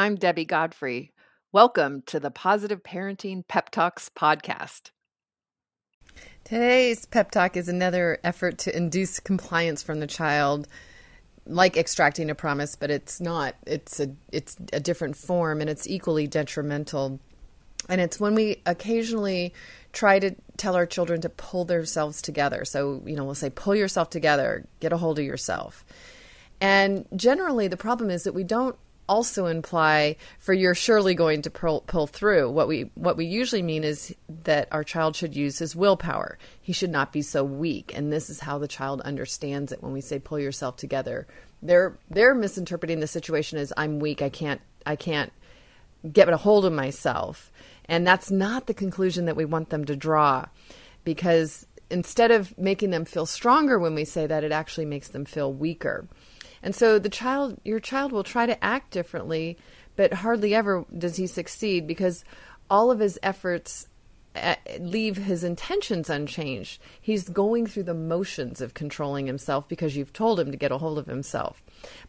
I'm Debbie Godfrey. Welcome to the Positive Parenting Pep Talks podcast. Today's pep talk is another effort to induce compliance from the child, like extracting a promise, but it's not. It's a it's a different form, and it's equally detrimental. And it's when we occasionally try to tell our children to pull themselves together. So you know, we'll say, "Pull yourself together. Get a hold of yourself." And generally, the problem is that we don't also imply for you're surely going to pull, pull through. What we what we usually mean is that our child should use his willpower. He should not be so weak, and this is how the child understands it when we say pull yourself together. They're they're misinterpreting the situation as I'm weak. I can't I can't get a hold of myself. And that's not the conclusion that we want them to draw because instead of making them feel stronger when we say that, it actually makes them feel weaker. And so the child, your child will try to act differently, but hardly ever does he succeed because all of his efforts uh, leave his intentions unchanged. He's going through the motions of controlling himself because you've told him to get a hold of himself.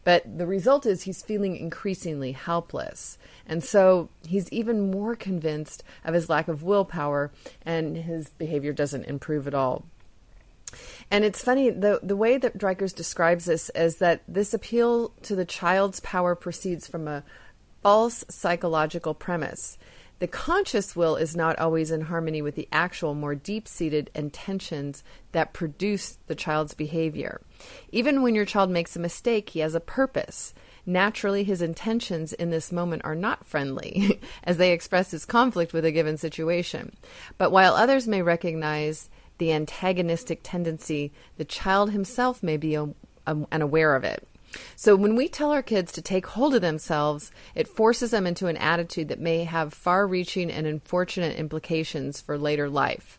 But the result is he's feeling increasingly helpless. And so he's even more convinced of his lack of willpower, and his behavior doesn't improve at all. And it's funny the the way that Dreikurs describes this is that this appeal to the child's power proceeds from a false psychological premise. The conscious will is not always in harmony with the actual, more deep seated intentions that produce the child's behavior. Even when your child makes a mistake, he has a purpose. Naturally, his intentions in this moment are not friendly, as they express his conflict with a given situation. But while others may recognize the antagonistic tendency, the child himself may be a, a, unaware of it. So when we tell our kids to take hold of themselves, it forces them into an attitude that may have far reaching and unfortunate implications for later life.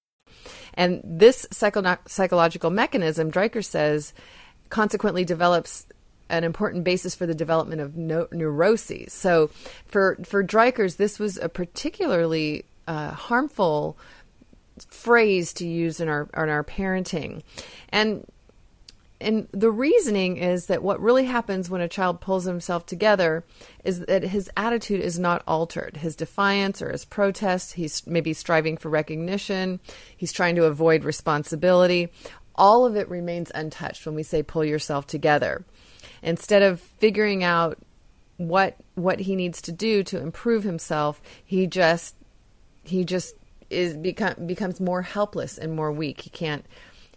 And this psycho- psychological mechanism, Dreikurs says, consequently develops an important basis for the development of no- neuroses. So, for for Dreikurs, this was a particularly uh, harmful phrase to use in our in our parenting, and and the reasoning is that what really happens when a child pulls himself together is that his attitude is not altered. His defiance or his protest, he's maybe striving for recognition, he's trying to avoid responsibility. All of it remains untouched when we say pull yourself together. Instead of figuring out what what he needs to do to improve himself, he just he just is become becomes more helpless and more weak. He can't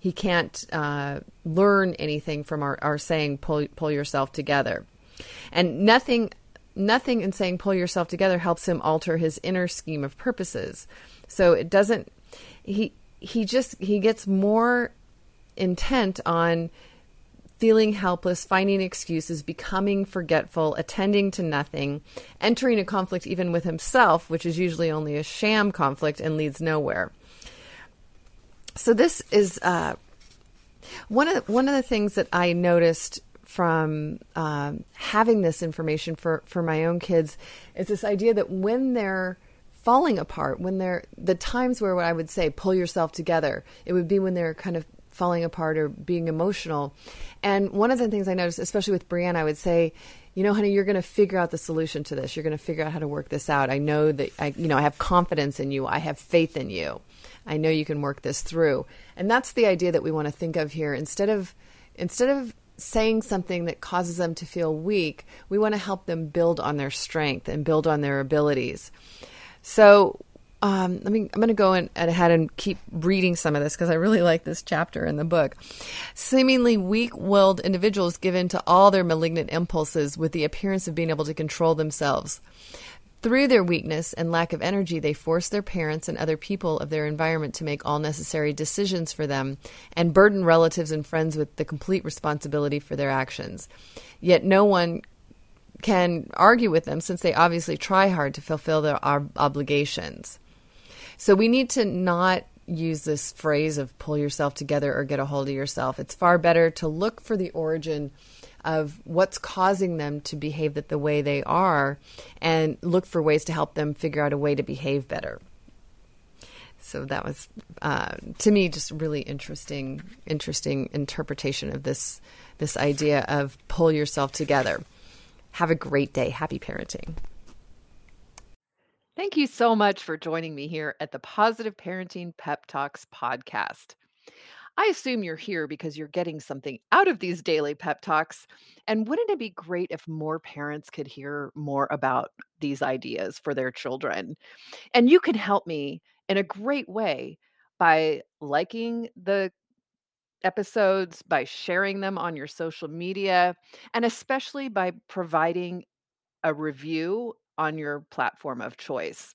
he can't uh, learn anything from our, our saying pull pull yourself together and nothing nothing in saying pull yourself together helps him alter his inner scheme of purposes so it doesn't he he just he gets more intent on feeling helpless, finding excuses, becoming forgetful, attending to nothing, entering a conflict even with himself, which is usually only a sham conflict and leads nowhere. So this is uh, one of one of the things that I noticed from um, having this information for for my own kids is this idea that when they're falling apart, when they're the times where I would say pull yourself together, it would be when they're kind of falling apart or being emotional. And one of the things I noticed, especially with Brianne, I would say, you know, honey, you're going to figure out the solution to this. You're going to figure out how to work this out. I know that I, you know, I have confidence in you. I have faith in you. I know you can work this through. And that's the idea that we want to think of here. Instead of instead of saying something that causes them to feel weak, we want to help them build on their strength and build on their abilities. So um, let me, I'm going to go in, ahead and keep reading some of this because I really like this chapter in the book. Seemingly weak willed individuals give in to all their malignant impulses with the appearance of being able to control themselves. Through their weakness and lack of energy, they force their parents and other people of their environment to make all necessary decisions for them and burden relatives and friends with the complete responsibility for their actions. Yet no one can argue with them since they obviously try hard to fulfill their obligations. So we need to not use this phrase of pull yourself together or get a hold of yourself. It's far better to look for the origin of what's causing them to behave that the way they are and look for ways to help them figure out a way to behave better. So that was, uh, to me, just really interesting, interesting interpretation of this this idea of pull yourself together. Have a great day. Happy parenting. Thank you so much for joining me here at the Positive Parenting Pep Talks podcast. I assume you're here because you're getting something out of these daily pep talks. And wouldn't it be great if more parents could hear more about these ideas for their children? And you can help me in a great way by liking the episodes, by sharing them on your social media, and especially by providing a review on your platform of choice.